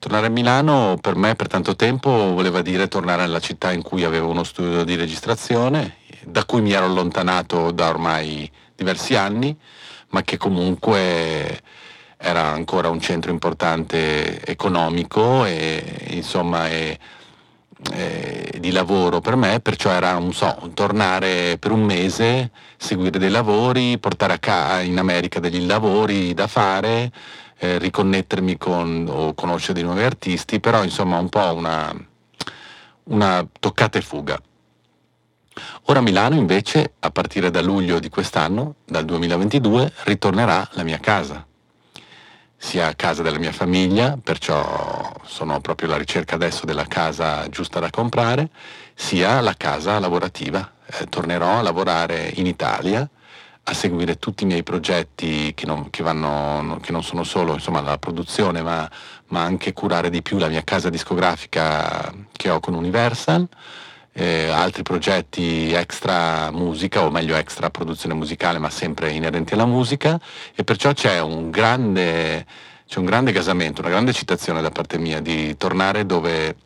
Tornare a Milano per me per tanto tempo voleva dire tornare alla città in cui avevo uno studio di registrazione, da cui mi ero allontanato da ormai diversi anni, ma che comunque era ancora un centro importante economico e insomma e, e di lavoro per me, perciò era un so, tornare per un mese, seguire dei lavori, portare a casa in America degli lavori da fare, eh, riconnettermi con o conoscere dei nuovi artisti, però insomma un po' una, una toccata e fuga. Ora Milano invece, a partire da luglio di quest'anno, dal 2022, ritornerà la mia casa, sia casa della mia famiglia, perciò sono proprio alla ricerca adesso della casa giusta da comprare, sia la casa lavorativa. Eh, tornerò a lavorare in Italia, a seguire tutti i miei progetti che non, che vanno, che non sono solo insomma, la produzione, ma, ma anche curare di più la mia casa discografica che ho con Universal eh, altri progetti extra musica o meglio extra produzione musicale ma sempre inerenti alla musica. E perciò c'è un grande, c'è un grande gasamento, una grande citazione da parte mia di tornare dove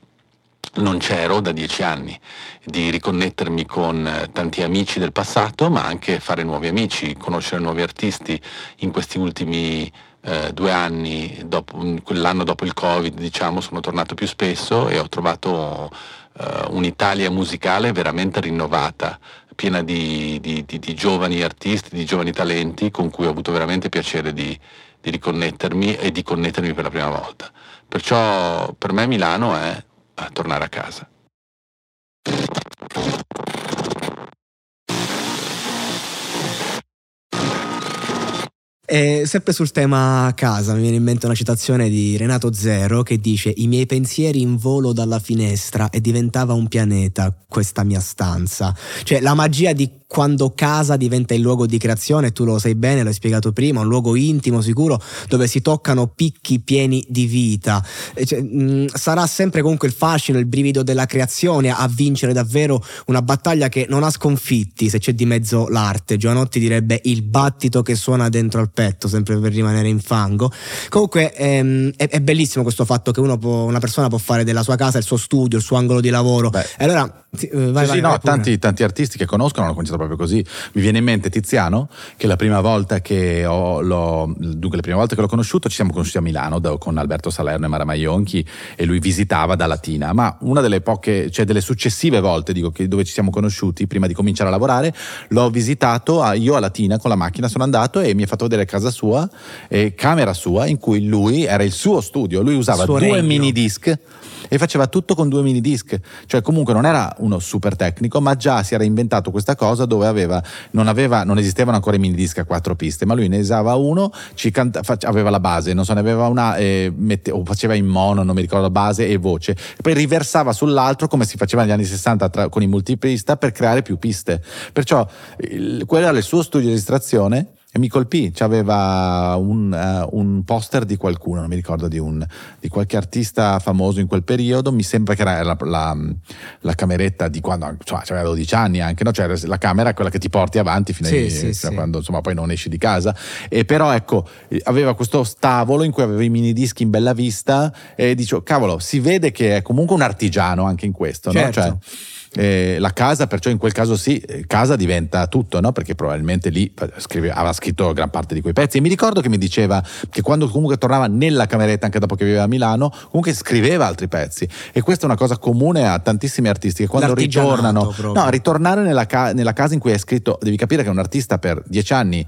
non c'ero da dieci anni, di riconnettermi con eh, tanti amici del passato ma anche fare nuovi amici, conoscere nuovi artisti in questi ultimi eh, due anni, dopo, quell'anno dopo il Covid diciamo, sono tornato più spesso e ho trovato uh, un'Italia musicale veramente rinnovata, piena di, di, di, di, giovani artisti, di giovani talenti con cui ho avuto veramente piacere di riconnettermi e di connettermi per la prima volta. Perciò per me Milano è tornare a casa. E sempre sul tema casa mi viene in mente una citazione di Renato Zero che dice i miei pensieri in volo dalla finestra e diventava un pianeta questa mia stanza. Cioè la magia di quando casa diventa il luogo di creazione, tu lo sai bene, l'hai spiegato prima, un luogo intimo, sicuro, dove si toccano picchi pieni di vita. Cioè, mh, sarà sempre comunque il fascino, il brivido della creazione a vincere davvero una battaglia che non ha sconfitti se c'è di mezzo l'arte. Giovanotti direbbe il battito che suona dentro al petto, sempre per rimanere in fango. Comunque ehm, è, è, bellissimo questo fatto che può, una persona può fare della sua casa il suo studio, il suo angolo di lavoro. Beh. E allora sì, uh, vai, sì, vai, sì, no, tanti, tanti, artisti che conoscono hanno cominciato proprio così. Mi viene in mente Tiziano, che la prima volta che ho, l'ho, dunque, la prima volta che l'ho conosciuto ci siamo conosciuti a Milano da, con Alberto Salerno e Mara Maionchi e lui visitava da Latina. Ma una delle poche, cioè delle successive volte dico, che, dove ci siamo conosciuti prima di cominciare a lavorare, l'ho visitato a, io a Latina con la macchina, sono andato e mi ha fatto vedere casa sua, e camera sua, in cui lui era il suo studio, lui usava Suo due regno. mini disc e faceva tutto con due mini disc, cioè comunque non era uno super tecnico, ma già si era inventato questa cosa dove aveva, non, aveva, non esistevano ancora i mini disc a quattro piste, ma lui ne usava uno, canta, aveva la base, non so, ne aveva una, eh, mette, o faceva in mono, non mi ricordo, base e voce, e poi riversava sull'altro come si faceva negli anni 60 tra, con i multipista per creare più piste. Perciò il, quello era il suo studio di registrazione e mi colpì, c'aveva un, uh, un, poster di qualcuno, non mi ricordo di, un, di, qualche artista famoso in quel periodo, mi sembra che era la, la, la cameretta di quando, insomma, aveva 12 anni anche, no? cioè la camera è quella che ti porti avanti fino, sì, ai, sì, sì. a quando insomma poi non esci di casa, e però ecco, aveva questo tavolo in cui aveva i mini dischi in bella vista e dicevo, cavolo, si vede che è comunque un artigiano anche in questo, certo. no? Cioè, eh, la casa, perciò in quel caso sì, eh, casa diventa tutto, no? perché probabilmente lì scrive, aveva scritto gran parte di quei pezzi. E mi ricordo che mi diceva che quando comunque tornava nella cameretta, anche dopo che viveva a Milano, comunque scriveva altri pezzi. E questa è una cosa comune a tantissimi artisti che quando ritornano, proprio. no, ritornare nella, ca- nella casa in cui hai scritto, devi capire che un artista per dieci anni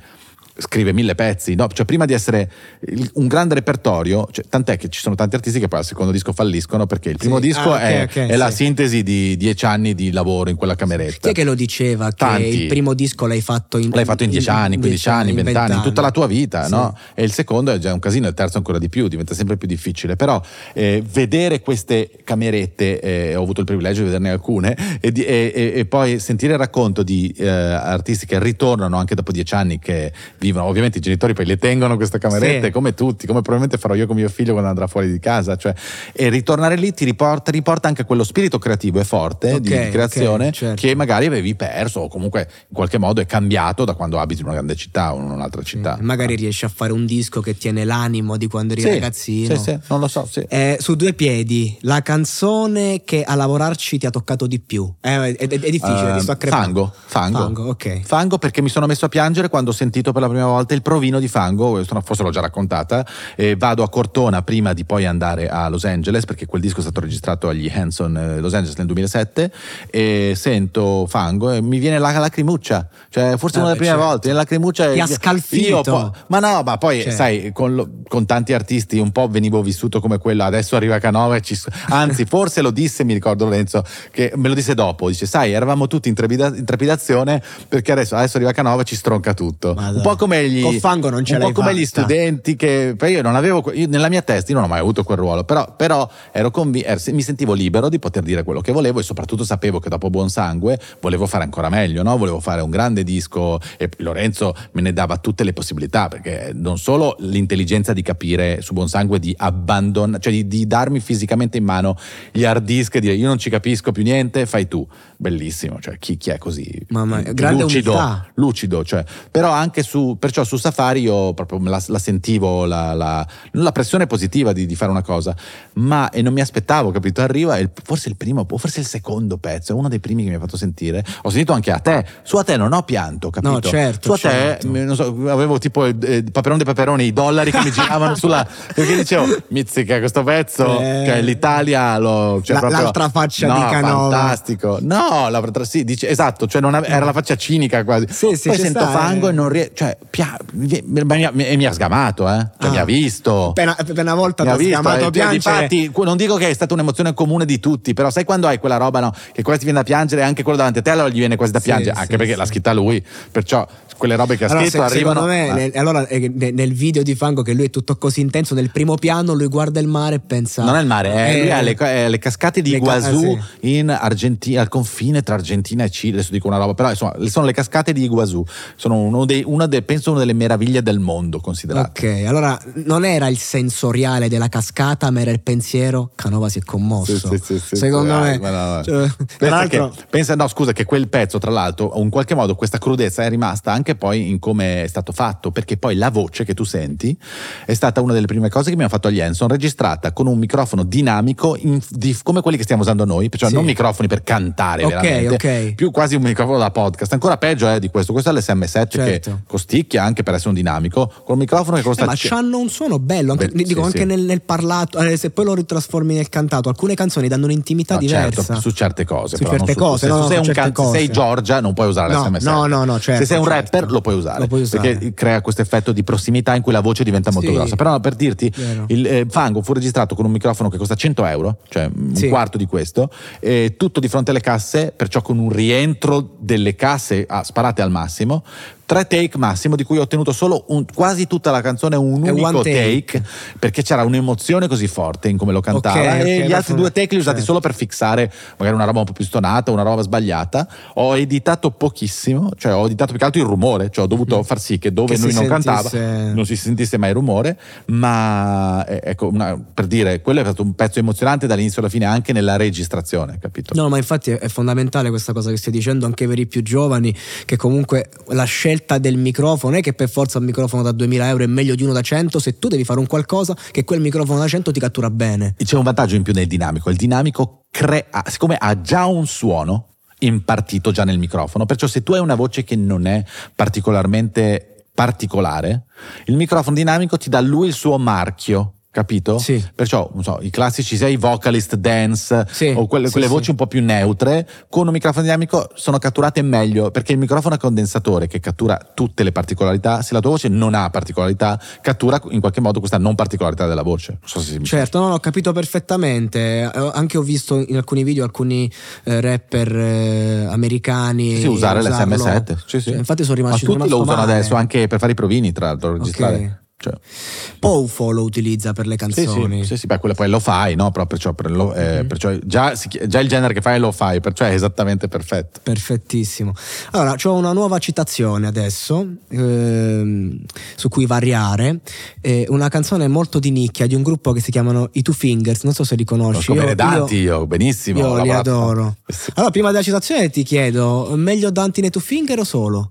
scrive mille pezzi, no? cioè prima di essere un grande repertorio, cioè, tant'è che ci sono tanti artisti che poi al secondo disco falliscono perché il primo sì. disco ah, okay, è, okay, è sì. la sintesi di dieci anni di lavoro in quella cameretta. Chi è che lo diceva? Tanti. Che il primo disco l'hai fatto in L'hai fatto in dieci anni, quindici anni, vent'anni, in tutta la tua vita, sì. no? E il secondo è già un casino, il terzo ancora di più, diventa sempre più difficile. Però eh, vedere queste camerette, eh, ho avuto il privilegio di vederne alcune, e, di, e, e poi sentire il racconto di eh, artisti che ritornano anche dopo dieci anni che vivono, ovviamente i genitori poi le tengono queste camerette sì. come tutti, come probabilmente farò io con mio figlio quando andrà fuori di casa, cioè, e ritornare lì ti riporta, riporta anche quello spirito creativo e forte okay, di, creazione okay, certo. che magari avevi perso o comunque in qualche modo è cambiato da quando abiti in una grande città o in un'altra città. Sì, magari ah. riesci a fare un disco che tiene l'animo di quando eri sì, ragazzino. Sì, sì, non lo so. Sì. Eh, su due piedi, la canzone che a lavorarci ti ha toccato di più. Eh, è, è, difficile, uh, ti sto a Fango, fango. Fango, ok. Fango perché mi sono messo a piangere quando ho sentito per la prima volta il provino di fango, forse l'ho già raccontata, eh, vado a Cortona prima di poi andare a Los Angeles perché quel disco è stato registrato agli Hanson eh, Los Angeles nel 2007 e sento fango e mi viene la lacrimuccia, cioè forse ah, una delle prime certo. volte, la lacrimuccia ti ha scalfito. Po- ma no, ma poi certo. sai, con, lo, con, tanti artisti un po' venivo vissuto come quello, adesso arriva Canova e ci... Anzi, forse lo disse, mi ricordo Lorenzo, che me lo disse dopo, dice sai, eravamo tutti in, trepida- in trepidazione perché adesso, adesso arriva Canova e ci stronca tutto. Madonna. Un po' come gli... Con fango non ce un po' come fatta. gli studenti che io non avevo io, nella mia testa io non ho mai avuto quel ruolo però, però ero conv- er, mi sentivo libero di poter dire quello che volevo e soprattutto sapevo che dopo Buon Sangue volevo fare ancora meglio no? volevo fare un grande disco e Lorenzo me ne dava tutte le possibilità perché non solo l'intelligenza di capire su Buon Sangue di abbandonare cioè di, di darmi fisicamente in mano gli hard disk e dire io non ci capisco più niente fai tu bellissimo cioè chi, chi è così Mamma, grande lucido, umiltà. lucido cioè, però anche su perciò su Safari io proprio la, la sentivo la, la, la, pressione positiva di, di, fare una cosa, ma e non mi aspettavo, capito? Arriva il, forse il primo, forse il secondo pezzo, è uno dei primi che mi ha fatto sentire. Ho sentito anche a te, su a te non ho pianto, capito? No, certo. Su a certo. te so, avevo tipo il, eh, Paperone dei Paperoni, i dollari che mi giravano sulla. Perché dicevo, mizzica, questo pezzo, eh, che l'Italia lo. Cioè la, proprio, l'altra faccia no, di Canova. Fantastico. No, la, sì, dice, esatto, cioè ave, era la faccia cinica quasi. Sì, sì, Poi sento sta, fango eh. e non riesco. Cioè, pia, mi, mi, mi, ha sgamato, eh? Cioè, ah. mi ha visto. Appena una volta mi ha visto, sgamato eh. Infatti, non dico che è stata un'emozione comune di tutti, però sai quando hai quella roba, no? Che quasi ti viene da piangere, anche quello davanti a te, allora gli viene quasi da Sì, piangere, anche perché l'ha scritta lui. Perciò quelle robe che ha Allora, scritto arrivano. secondo me, Ah. nel, allora, eh, ne- nel video di Fango, che lui è tutto così intenso, nel primo piano lui guarda il mare e pensa. Non è il mare, è, Eh, le, è le cascate di le ca- in Argentina, al confine tra Argentina e Cile. Adesso dico una roba, però insomma, sono le cascate di Iguazú. Sono uno dei, una de- penso una delle meraviglie del mondo, considerate. Ok, allora non era il sensoriale della cascata, ma era il pensiero. Canova si è commosso. Sì, sì, sì, sì, Secondo sì, me. eh, ma no, no. Cioè, Pensa, che, pensa- no, scusa, che quel pezzo, tra l'altro, in qualche modo questa crudezza è rimasta anche poi in come è stato fatto, perché poi la voce che tu senti è stata una delle prime cose che abbiamo fatto agli Hanson, registrata con un microfono dinamico in- di- come quelli che stiamo usando noi, cioè Sì. non microfoni per cantare Ok, veramente, ok. più quasi un microfono da podcast. Ancora peggio è di questo, questo è l'SM7 Certo. che costicchia anche per essere un dinamico, con un microfono che costa eh, ma c'hanno un suono bello, anche, Beh, dico sì, anche sì. Nel, nel parlato, eh, se poi lo ritrasformi nel cantato, alcune canzoni danno un'intimità No, diversa. certo, su certe cose. Su certe non su- cose, se no, no, sei, su un can- se sei cose. Giorgia, non puoi usare No, l'SMS. no, no, no, certo, se sei un certo. rapper, lo puoi usare. Lo puoi usare. Perché crea questo effetto di prossimità in cui la voce diventa molto Sì. grossa. Però per dirti, Vero. il eh, Fango fu registrato con un microfono che costa 100 euro, cioè un Sì. quarto di questo, e tutto di fronte alle casse, perciò con un rientro delle casse ah, sparate al massimo, tre take massimo, di cui ho ottenuto solo un, quasi tutta la canzone un È unico take. take. perché c'era un'emozione così forte in come lo cantava. Ok, e ok, gli altri due take li ho usati certo. solo per fissare magari una roba un po' più stonata, una roba sbagliata. Ho editato pochissimo, cioè ho editato più che altro il rumore, cioè ho dovuto far sì che dove Che lui non cantava sentisse- non si sentisse mai rumore, ma eh, ecco, una- per dire, quello è stato un pezzo emozionante dall'inizio alla fine anche nella registrazione, capito? No, ma infatti è fondamentale questa cosa che stai dicendo anche per i più giovani, che comunque la scelta del microfono è che per forza un microfono da 2000 euro è meglio di uno da 100, se tu devi fare un qualcosa che quel microfono da 100 ti cattura bene. C'è un vantaggio in più nel dinamico. Il dinamico crea, siccome ha già un suono impartito già nel microfono, perciò se tu hai una voce che non è particolarmente particolare, il microfono dinamico ti dà lui il suo marchio. Capito? Sì. Perciò, non so, i classici, sai, i vocalist dance Sì, o quelle, sì, quelle voci un po' più neutre, con un microfono dinamico sono catturate meglio perché il microfono a condensatore che cattura tutte le particolarità, se la tua voce non ha particolarità, cattura in qualche modo questa non particolarità della voce. So Certo, no, no, ho capito perfettamente. Eh, Anche ho visto in alcuni video alcuni eh, rapper eh, americani. Sì, usare usarlo. l'SM7. Sì, sì. Cioè, infatti sono Ma rimasti tutti lo usano male. adesso anche per fare i provini, tra l'altro, registrare. Cioè, Poufo lo utilizza per le sì, canzoni. sì, sì, sì, beh, quello poi lo fai, no? Però perciò, per lo- eh, Mhm. perciò già, si chi- già il genere che fai lo fai, perciò è esattamente perfetto. Perfettissimo. Allora, ho una nuova citazione adesso ehm, su cui variare. Eh, una canzone molto di nicchia di un gruppo che si chiamano i Two Fingers. Non so se li conosci. Come Danti, io, benissimo. Io li adoro. Sì. Allora, prima della citazione ti chiedo: meglio Dante nei Two Finger o solo?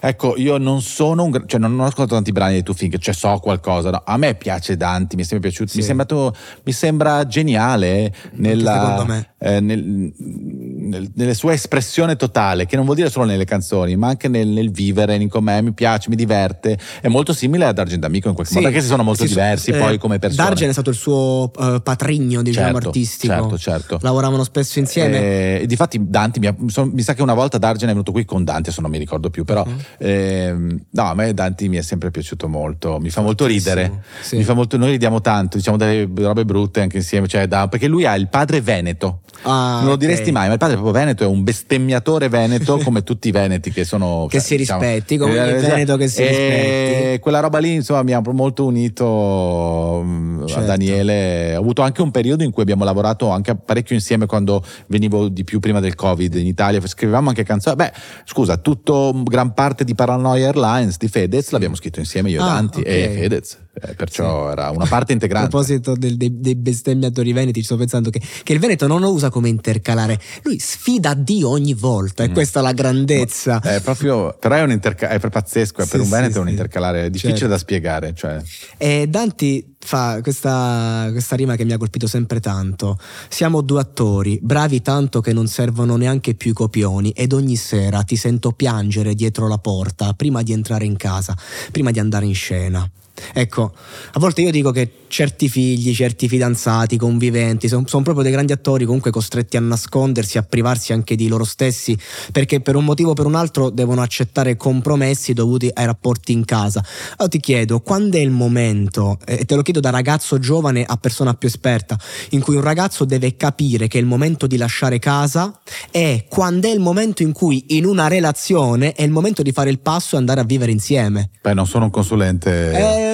Ecco, io non sono un. cioè, non ho ascoltato tanti brani di Two Finger, cioè so qualcosa. no? A me piace Danti, mi è sempre piaciuto. Sì. Mi, sembrato- mi sembra geniale nella, eh, nel- nel- nelle sue espressione totale, che non vuol dire solo nelle canzoni, ma anche nel, nel vivere in com'è, mi piace, mi diverte. È molto simile ad Argent Amico in qualche modo, anche se sono molto sì, diversi eh, poi come persone. Dargen è stato il suo eh, patrigno, diciamo, Certo, artistico. certo, certo. Lavoravano spesso insieme. Eh, e difatti Danti mi, mi sa che una volta Dargen è venuto qui con Danti, adesso non mi ricordo più, però Mhm. ehm, no, a me Danti mi è sempre piaciuto molto, mi fa molto ridere, Sì. mi fa molto, noi ridiamo tanto, diciamo delle robe brutte anche insieme, cioè, da- perché lui ha il padre veneto, Ah, non lo diresti mai, ma il padre è proprio veneto, è un bestemmiatore veneto come tutti i veneti che sono... Che si rispetti, come ogni veneto che si e rispetti. quella roba lì insomma mi ha molto unito mm, a Certo. Daniele. Ho avuto anche un periodo in cui abbiamo lavorato anche parecchio insieme quando venivo di più prima del Covid in Italia. Scrivevamo anche canzoni. Beh, scusa, tutto gran parte di Paranoia Airlines di Fedez l'abbiamo scritto insieme io e Ah, Danti ok. e Fedez. Eh, perciò era una parte A integrante. proposito del- dei, dei bestemmiatori veneti, ci sto pensando che, che il Veneto non lo usa come intercalare, lui sfida Dio ogni volta, Mm. e questa è la grandezza. È proprio, però è un interca- è pazzesco, è Sì, per un sì, Veneto è un sì. intercalare difficile Certo. da spiegare. Cioè. E Danti fa questa, questa rima che mi ha colpito sempre tanto. Siamo due attori, bravi tanto che non servono neanche più i copioni, ed ogni sera ti sento piangere dietro la porta prima di entrare in casa, prima di andare in scena. Ecco, a volte io dico che certi figli, certi fidanzati, conviventi, sono proprio dei grandi attori comunque costretti a nascondersi, a privarsi anche di loro stessi, perché per un motivo o per un altro devono accettare compromessi dovuti ai rapporti in casa. Allora ti chiedo, quando è il momento, e te lo chiedo da ragazzo giovane a persona più esperta, in cui un ragazzo deve capire che è il momento di lasciare casa e quando è il momento in cui in una relazione è il momento di fare il passo e andare a vivere insieme? Beh, non sono un consulente. Eh,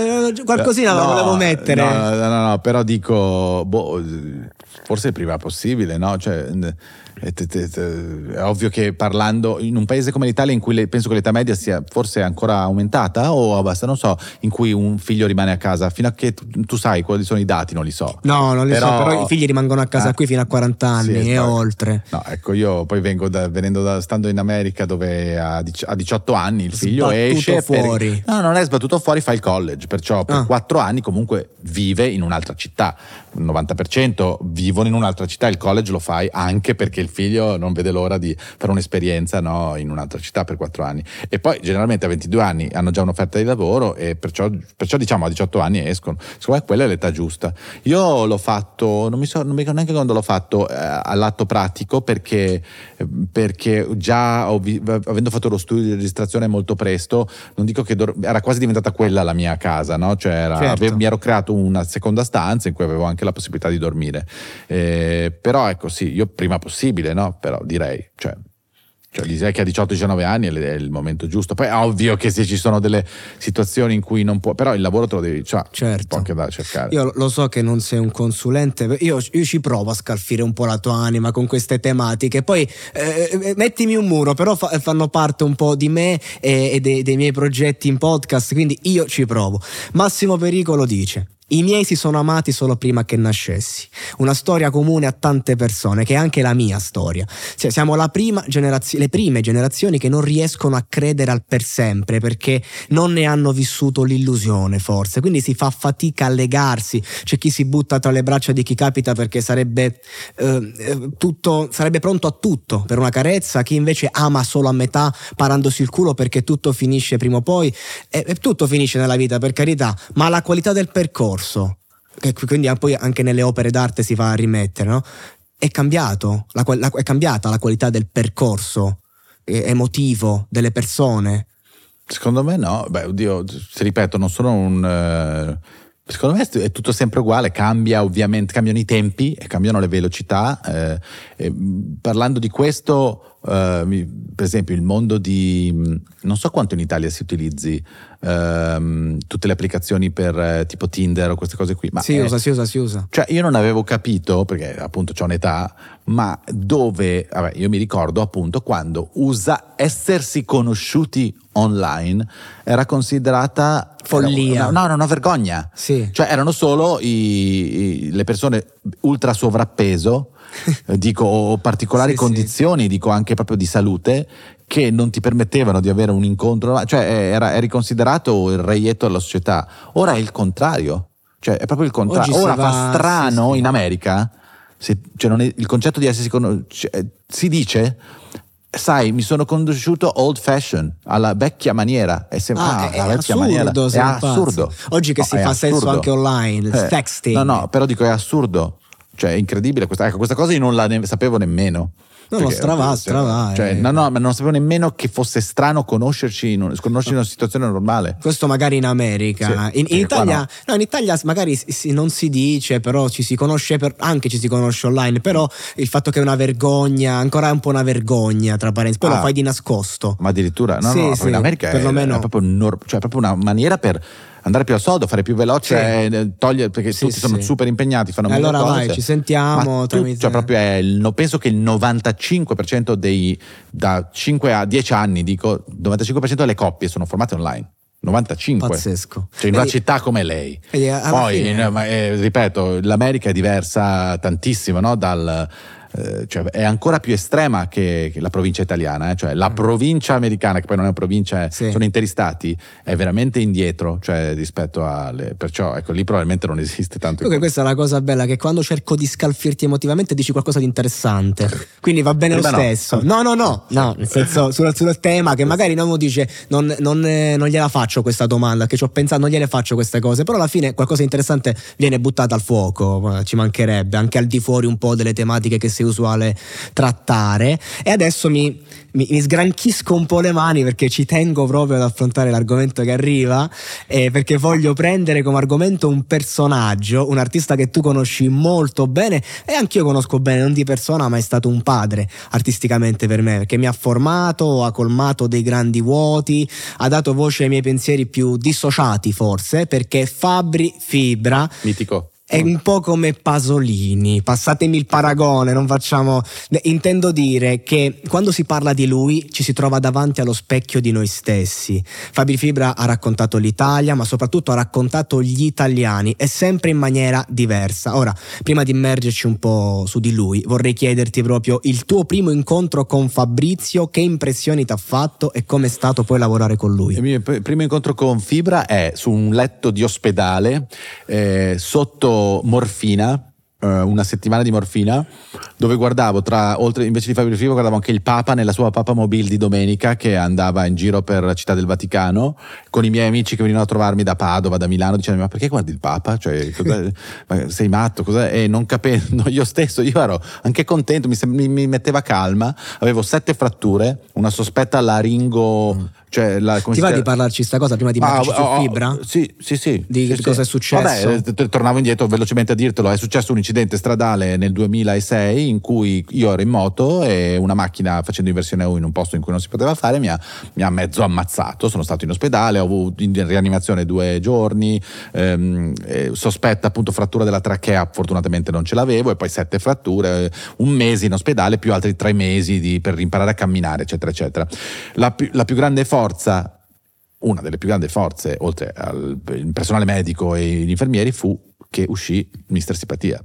qualcosina la No, volevo mettere. No, no, no, no, però dico, boh, forse prima possibile, no? Cioè, è, ovvio che parlando in un paese come l'Italia in cui le- penso che l'età media sia forse ancora aumentata o abbastanza, non so, in cui un figlio rimane a casa fino a che tu, tu sai quali sono i dati, non li so. No, non li so, però i figli rimangono a casa Eh, qui fino a 40 anni sì, e esatto. oltre. No, ecco, io poi vengo da, venendo da, stando in America dove a, a 18 anni il figlio Sbattuto esce. per- fuori. no, non è sbattuto fuori, fa il college, perciò per Ah. 4 anni comunque vive in un'altra città. Il 90% vivono in un'altra città, il college lo fai anche perché il figlio non vede l'ora di fare un'esperienza no, in un'altra città per 4 anni. E poi generalmente a 22 anni hanno già un'offerta di lavoro e perciò, perciò diciamo a 18 anni escono. Secondo me quella è l'età giusta. Io l'ho fatto, non mi, so, non mi ricordo neanche quando l'ho fatto eh, all'atto pratico perché, perché già vi- avendo fatto lo studio di registrazione molto presto, non dico che dor- era quasi diventata quella la mia casa, no? Cioè era- Certo. ave- mi ero creato una seconda stanza in cui avevo anche la possibilità di dormire. Eh, però ecco sì, io prima possibile, no? Però direi, cioè, Cioè, gli che a 18-19 anni è il momento giusto. Poi è ovvio che se ci sono delle situazioni in cui non può, però il lavoro te lo devi, cioè, certo. anche da cercare. Io lo so che non sei un consulente, io, io, ci provo a scalfire un po' la tua anima con queste tematiche. Poi eh, eh mettimi un muro, però fa, fanno parte un po' di me e, e dei, dei miei progetti in podcast, quindi io ci provo. Massimo Pericolo dice: i miei si sono amati solo prima che nascessi. Una storia comune a tante persone, che è anche la mia storia. Cioè, siamo generazio- le prime generazioni che non riescono a credere al per sempre perché non ne hanno vissuto l'illusione, forse. Quindi si fa fatica a legarsi. C'è chi si butta tra le braccia di chi capita perché sarebbe, eh, eh tutto, sarebbe pronto a tutto per una carezza, chi invece ama solo a metà parandosi il culo perché tutto finisce prima o poi. E, e tutto finisce nella vita, per carità, ma la qualità del percorso percorso, che quindi poi anche nelle opere d'arte si va a rimettere, no? è, cambiato, la, la, è cambiata la qualità del percorso emotivo delle persone. Secondo me no, beh, oddio, ripeto, non sono un... Uh... Secondo me è tutto sempre uguale, cambia ovviamente, cambiano i tempi e cambiano le velocità. Eh, eh, parlando di questo, eh, per esempio il mondo di... non so quanto in Italia si utilizzi ehm, tutte le applicazioni per eh, tipo Tinder o queste cose qui. Ma si è, usa, si usa, si usa. Cioè io non avevo capito, perché appunto ho un'età, ma dove, vabbè, io mi ricordo appunto quando usa essersi conosciuti online era considerata follia. Era, no, no, una vergogna. Sì. Cioè erano solo i, i, le persone ultra sovrappeso dico o particolari sì, condizioni, sì. dico anche proprio di salute, che non ti permettevano di avere un incontro, cioè era, eri considerato il reietto della società. Ora è il contrario, cioè è proprio il contrario. Ora va, fa strano sì, in America, se, cioè è, il concetto di conosciuto, cioè, si dice sai, mi sono conosciuto old fashion, alla vecchia maniera. È, sem- ah, ah, è, assurdo, maniera. è assurdo. Oggi che no, si fa assurdo. sesso anche online, eh, sexting. No, no, però dico è assurdo. Cioè, è incredibile questa, ecco, questa cosa io non la ne- sapevo nemmeno. No, no, stravà, stravà. Cioè, eh. no, no, ma non sapevo nemmeno che fosse strano conoscerci, in, conoscerci in una situazione normale. Questo magari in America. Sì, in, in, Italia, no. no. in Italia magari si, non si dice, però ci si conosce, per, anche ci si conosce online, però il fatto che è una vergogna, ancora è un po' una vergogna, tra parentesi, poi ah, lo fai di nascosto. Ma addirittura, no, sì, no, sì, in America è, è, proprio, cioè, proprio una maniera per andare più al sodo, fare più veloce, sì. Eh, togliere perché sì, tutti sì. sono super impegnati, fanno allora cose. vai, ci sentiamo. Tu, cioè proprio è penso che il 95% dei da 5 a 10 anni, dico, il 95% delle coppie sono formate online. 95. Pazzesco. Cioè in una città come lei. Poi, in, eh, ripeto, l'America è diversa tantissimo no? dal eh, cioè è ancora più estrema che, che la provincia italiana, eh? cioè la mm. provincia americana, che poi non è una provincia, sì. sono interi stati, è veramente indietro cioè, rispetto alle. perciò ecco lì probabilmente non esiste tanto. Comunque questa è la cosa bella, che quando cerco di scalfirti emotivamente dici qualcosa di interessante, quindi va bene lo stesso. No, no, no, no, nel senso sul, sul tema che magari uno dice non, non, eh, non, gliela faccio questa domanda, che ci ho pensato, non gliele faccio queste cose, però alla fine qualcosa di interessante viene buttato al fuoco, ci mancherebbe, anche al di fuori un po' delle tematiche che si usuale trattare. E adesso mi, mi, mi, sgranchisco un po' le mani perché ci tengo proprio ad affrontare l'argomento che arriva eh, perché voglio prendere come argomento un personaggio, un artista che tu conosci molto bene e anch'io conosco bene, non di persona ma è stato un padre artisticamente per me perché mi ha formato, ha colmato dei grandi vuoti, ha dato voce ai miei pensieri più dissociati forse perché Fabri Fibra mitico è un po' come Pasolini, passatemi il paragone, non facciamo... Intendo dire che quando si parla di lui ci si trova davanti allo specchio di noi stessi. Fabri Fibra ha raccontato l'Italia, ma soprattutto ha raccontato gli italiani e sempre in maniera diversa. Ora, prima di immergerci un po' su di lui, vorrei chiederti proprio il tuo primo incontro con Fabrizio, che impressioni ti ha fatto e come è stato poi lavorare con lui? Il mio primo incontro con Fibra è su un letto di ospedale, eh, sotto morfina eh, una settimana di morfina dove guardavo tra, oltre invece di Fabio Figo guardavo anche il Papa nella sua Papa Mobile di domenica che andava in giro per la città del Vaticano con i miei amici che venivano a trovarmi da Padova, da Milano dicendo ma perché guardi il Papa? Cioè, sei matto? Cos'è? E non capendo io stesso, io ero anche contento, mi, mi, mi metteva calma, avevo sette fratture, una sospetta laringo... Mm cioè, la, Ti va di parlarci sta cosa prima di ah, metterci oh, su fibra? Sì, sì, sì. Di sì, cosa sì. è successo? Vabbè, tornavo indietro velocemente a dirtelo. È successo un incidente stradale nel 2006 in cui io ero in moto e una macchina facendo inversione U in un posto in cui non si poteva fare mi ha, mi ha mezzo ammazzato. Sono stato in ospedale, ho avuto in rianimazione due giorni, ehm, eh, sospetta appunto frattura della trachea, fortunatamente non ce l'avevo, e poi sette fratture, un mese in ospedale più altri tre mesi di, per imparare a camminare, eccetera, eccetera. La, la più grande forza una delle più grandi forze, oltre al personale medico e gli infermieri, fu che uscì Mister Simpatia.